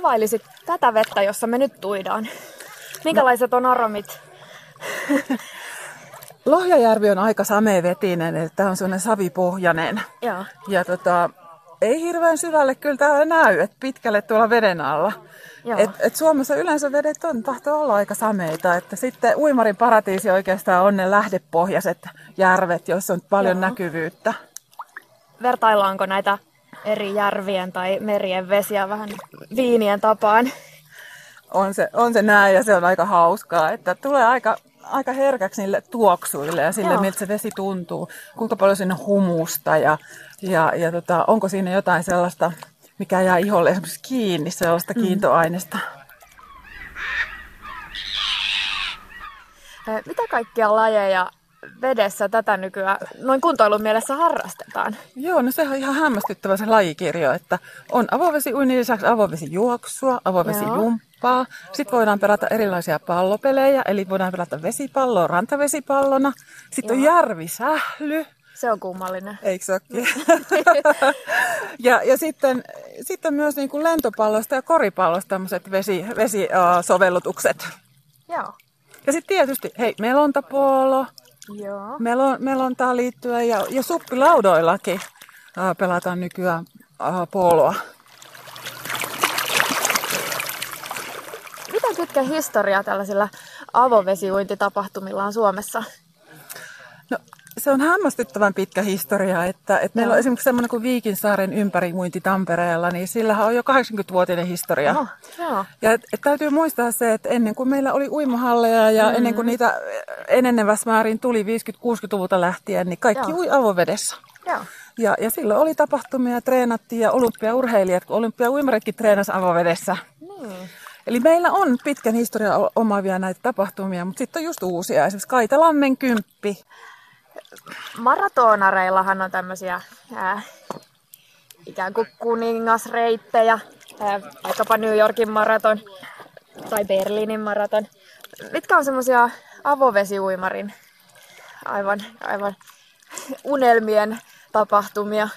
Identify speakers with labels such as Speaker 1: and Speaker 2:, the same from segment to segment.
Speaker 1: kuvailisit tätä vettä, jossa me nyt tuidaan? Minkälaiset on aromit?
Speaker 2: Lohjajärvi on aika samevetinen, että tämä on sellainen savipohjainen.
Speaker 1: Joo.
Speaker 2: Ja tota, ei hirveän syvälle kyllä täällä näy, että pitkälle tuolla veden alla. Et, et Suomessa yleensä vedet on, tahtoo olla aika sameita, että sitten Uimarin paratiisi oikeastaan on ne lähdepohjaiset järvet, joissa on paljon Joo. näkyvyyttä.
Speaker 1: Vertaillaanko näitä eri järvien tai merien vesiä vähän viinien tapaan?
Speaker 2: On se, on se näin ja se on aika hauskaa, että tulee aika, aika herkäksi niille tuoksuille ja sille, Joo. miltä se vesi tuntuu, kuinka paljon siinä on humusta ja, ja, ja tota, onko siinä jotain sellaista mikä jää iholle esimerkiksi kiinni sellaista mm. kiintoaineesta.
Speaker 1: Mitä kaikkia lajeja vedessä tätä nykyään noin kuntoilun mielessä harrastetaan?
Speaker 2: Joo, no sehän on ihan hämmästyttävä se lajikirjo, että on avovesiuinnin lisäksi avovesijuoksua, avovesijumppaa. Sitten voidaan pelata erilaisia pallopelejä, eli voidaan pelata vesipalloa rantavesipallona. Sitten Joo. on järvisähly,
Speaker 1: se on kummallinen.
Speaker 2: Eikö se ja, ja sitten, sitten myös niin kuin lentopallosta ja koripallosta tämmöiset vesi, vesisovellutukset.
Speaker 1: Joo.
Speaker 2: Ja sitten tietysti, hei, melontapuolo.
Speaker 1: Joo.
Speaker 2: Melon, melontaa liittyen ja, ja suppilaudoillakin uh, pelataan nykyään uh, puoloa.
Speaker 1: Miten pitkä historia tällaisilla avovesiuintitapahtumilla on Suomessa?
Speaker 2: Se on hämmästyttävän pitkä historia, että, että meillä on esimerkiksi semmoinen kuin Viikinsaaren ympärimuinti Tampereella, niin sillä on jo 80-vuotinen historia.
Speaker 1: Oho, joo.
Speaker 2: Ja et, et täytyy muistaa se, että ennen kuin meillä oli uimahalleja ja mm. ennen kuin niitä enenevässä määrin tuli 50-60-luvulta lähtien, niin kaikki joo. ui avovedessä.
Speaker 1: Joo.
Speaker 2: Ja, ja silloin oli tapahtumia, treenattiin ja olympiaurheilijat, kun olympiauimaretkin treenasi avovedessä.
Speaker 1: Mm.
Speaker 2: Eli meillä on pitkän historian omaavia näitä tapahtumia, mutta sitten on just uusia. Esimerkiksi Kaitalammen kymppi
Speaker 1: maratonareillahan on tämmöisiä ää, ikään kuin kuningasreittejä, ää, vaikkapa New Yorkin maraton tai Berliinin maraton. Mitkä on semmoisia avovesiuimarin aivan, aivan unelmien tapahtumia?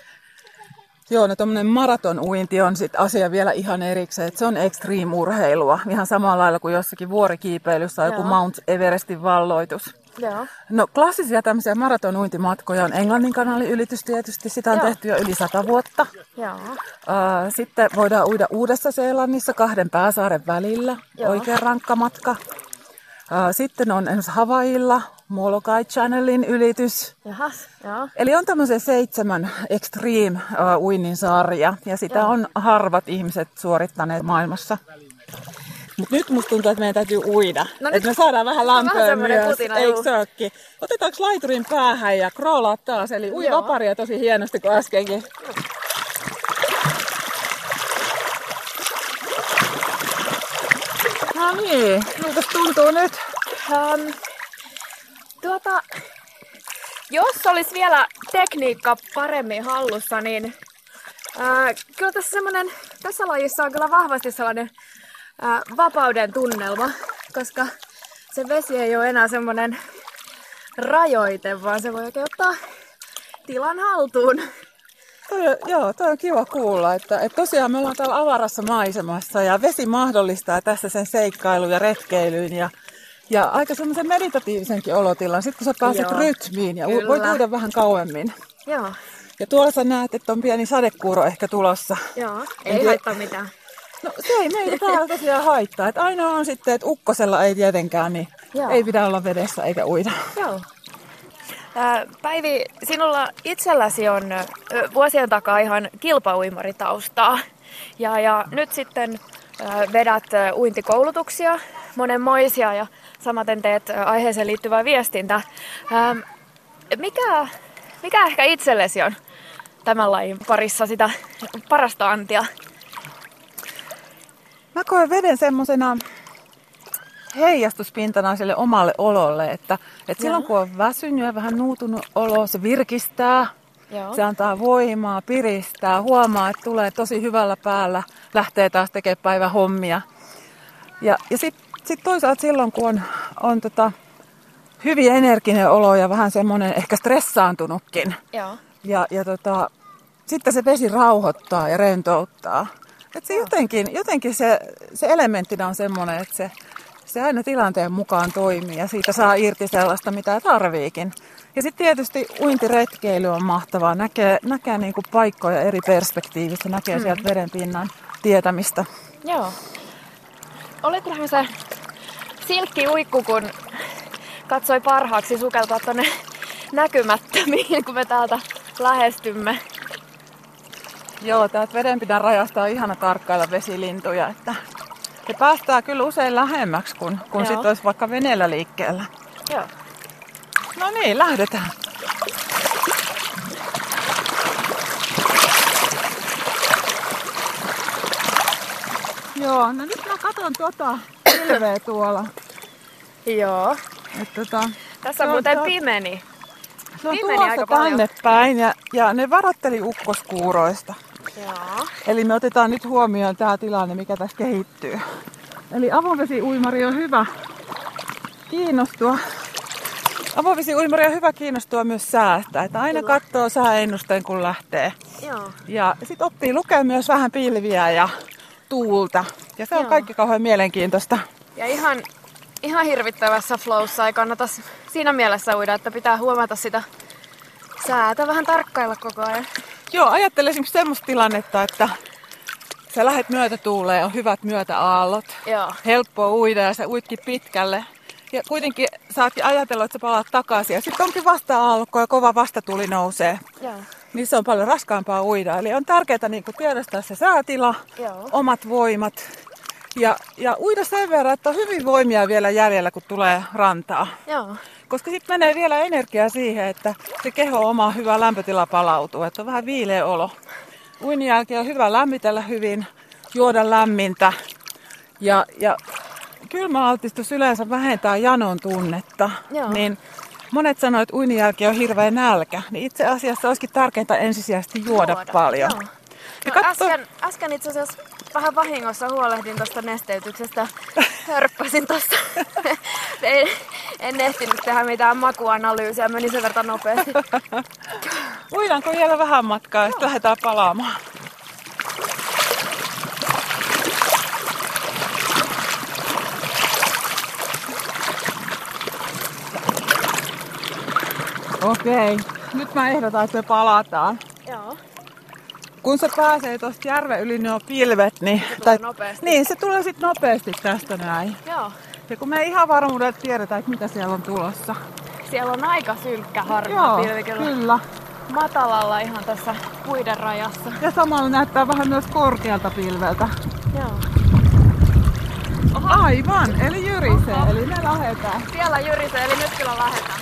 Speaker 2: Joo, no tuommoinen maratonuinti on sit asia vielä ihan erikseen, että se on extreme-urheilua. Ihan samalla lailla kuin jossakin vuorikiipeilyssä on joku Mount Everestin valloitus.
Speaker 1: Joo.
Speaker 2: No klassisia tämmöisiä maratonuintimatkoja on Englannin kanalin ylitys tietysti. Sitä on Joo. tehty jo yli sata vuotta.
Speaker 1: Joo.
Speaker 2: Sitten voidaan uida Uudessa-Seelannissa kahden pääsaaren välillä. Joo. Oikein rankka matka. Sitten on esimerkiksi Havailla Molokai Channelin ylitys.
Speaker 1: Jahas, joo.
Speaker 2: Eli on tämmöisen seitsemän extreme uh, uinnin sarja ja sitä joo. on harvat ihmiset suorittaneet maailmassa. Mut nyt musta tuntuu, että meidän täytyy uida. No että me saadaan vähän lämpöä myös. Putina, Eikö se Otetaanko laiturin päähän ja kroolaa taas. Eli ui vaparia tosi hienosti kuin äskenkin. No niin, miltä tuntuu nyt?
Speaker 1: Um, tuota, jos olisi vielä tekniikka paremmin hallussa, niin äh, kyllä tässä tässä lajissa on kyllä vahvasti sellainen ää, vapauden tunnelma, koska se vesi ei ole enää semmoinen rajoite, vaan se voi oikein ottaa tilan haltuun.
Speaker 2: Toi, joo, toi on kiva kuulla, että, että tosiaan me ollaan täällä avarassa maisemassa ja vesi mahdollistaa tässä sen seikkailun ja retkeilyyn ja, ja aika semmoisen meditatiivisenkin olotilan, sitten kun sä pääset joo, rytmiin ja kyllä. voit uida vähän kauemmin.
Speaker 1: Joo.
Speaker 2: Ja tuolla sä näet, että on pieni sadekuuro ehkä tulossa.
Speaker 1: Joo, ei haittaa mitään.
Speaker 2: No se ei meitä täällä tosiaan haittaa. Että ainoa on sitten, että ukkosella ei tietenkään, niin Joo. ei pidä olla vedessä eikä uida.
Speaker 1: Joo. Päivi, sinulla itselläsi on vuosien takaa ihan kilpauimaritaustaa. Ja, ja nyt sitten vedät uintikoulutuksia, monenmoisia ja samaten teet aiheeseen liittyvää viestintää. Mikä, mikä ehkä itsellesi on tämän lajin parissa sitä parasta antia?
Speaker 2: Mä koen veden semmosena heijastuspintana sille omalle ololle, että, että silloin kun on väsynyt ja vähän nuutunut olo, se virkistää, Joo. se antaa voimaa, piristää, huomaa, että tulee tosi hyvällä päällä, lähtee taas tekemään päivän hommia. Ja, ja sitten sit toisaalta silloin, kun on, on tota, hyvin energinen olo ja vähän semmoinen ehkä stressaantunutkin.
Speaker 1: Joo.
Speaker 2: Ja, ja tota, sitten se vesi rauhoittaa ja rentouttaa Et se jotenkin, jotenkin se, se elementtinä on semmoinen, että se, se aina tilanteen mukaan toimii ja siitä saa irti sellaista, mitä tarviikin. Ja sitten tietysti uintiretkeily on mahtavaa. Näkee, näkee niinku paikkoja eri perspektiivistä, näkee mm. sieltä vedenpinnan tietämistä.
Speaker 1: Joo. Olitkohan se silkki uikku, kun katsoi parhaaksi sukeltaa tonne näkymättömiin, kun me täältä lähestymme.
Speaker 2: Joo, täältä vedenpinnan rajasta on ihana tarkkailla vesilintuja, että se päästää kyllä usein lähemmäksi, kun, kun sitten olisi vaikka veneellä liikkeellä.
Speaker 1: Joo.
Speaker 2: No niin, lähdetään. Joo, no nyt mä katon tota pilveä tuolla.
Speaker 1: Joo.
Speaker 2: Et tota,
Speaker 1: Tässä on muuten to... pimeni.
Speaker 2: Se on pimeni tulossa tänne päin ja, ja ne varotteli ukkoskuuroista.
Speaker 1: Joo.
Speaker 2: Eli me otetaan nyt huomioon tämä tilanne, mikä tässä kehittyy. Eli avovesi-uimari on hyvä kiinnostua. Avovesi-uimari on hyvä kiinnostua myös säästä. Että aina Kyllä. katsoo sääennusteen, kun lähtee.
Speaker 1: Joo.
Speaker 2: Ja sitten oppii lukea myös vähän pilviä ja tuulta. Ja se on Joo. kaikki kauhean mielenkiintoista.
Speaker 1: Ja ihan, ihan hirvittävässä flowssa ei kannata siinä mielessä uida, että pitää huomata sitä säätä vähän tarkkailla koko ajan.
Speaker 2: Joo, ajattelen esimerkiksi semmoista tilannetta, että sä lähet myötätuuleen, on hyvät myötäaallot.
Speaker 1: Joo.
Speaker 2: Helppo uida ja sä uitkin pitkälle. Ja kuitenkin saatkin ajatella, että sä palaat takaisin. Ja sitten onkin vasta-aallokko ja kova vastatuli nousee.
Speaker 1: Joo.
Speaker 2: Niin se on paljon raskaampaa uida. Eli on tärkeää niin tiedostaa se säätila,
Speaker 1: Joo.
Speaker 2: omat voimat. Ja, ja uida sen verran, että on hyvin voimia vielä jäljellä, kun tulee rantaa.
Speaker 1: Joo.
Speaker 2: Koska sitten menee vielä energiaa siihen, että se keho oma hyvä lämpötila palautuu. Että on vähän viileä olo. Uinin jälkeen on hyvä lämmitellä hyvin, juoda lämmintä. Ja, ja kylmäaltistus yleensä vähentää janon tunnetta.
Speaker 1: Joo.
Speaker 2: Niin monet sanoivat, että uinin jälkeen on hirveä nälkä. Niin itse asiassa olisikin tärkeintä ensisijaisesti juoda, juoda. paljon.
Speaker 1: Joo. No, katso... äsken, äsken itse asiassa vähän vahingossa huolehdin tuosta nesteytyksestä. Hörppäsin tuossa. en, en ehtinyt tehdä mitään makuanalyysiä, meni sen verran nopeasti.
Speaker 2: Uidaanko vielä vähän matkaa ja sitten lähdetään palaamaan? Okei, nyt mä ehdotan, että me palataan.
Speaker 1: Joo.
Speaker 2: Kun se pääsee tuosta järven yli nuo pilvet, niin...
Speaker 1: Se tai, nopeasti.
Speaker 2: Niin, se tulee sitten nopeasti tästä näin.
Speaker 1: Joo.
Speaker 2: Ja kun me ei ihan varmuudella tiedetä, että mitä siellä on tulossa.
Speaker 1: Siellä on aika synkkä harmaa
Speaker 2: Joo,
Speaker 1: pilvi kyllä.
Speaker 2: kyllä.
Speaker 1: Matalalla ihan tässä puiden rajassa.
Speaker 2: Ja samalla näyttää vähän myös korkealta pilveltä.
Speaker 1: Joo.
Speaker 2: Oho. Aivan, eli jyrisee, Oho. eli me lähdetään.
Speaker 1: Siellä jyrisee, eli nyt kyllä lähdetään.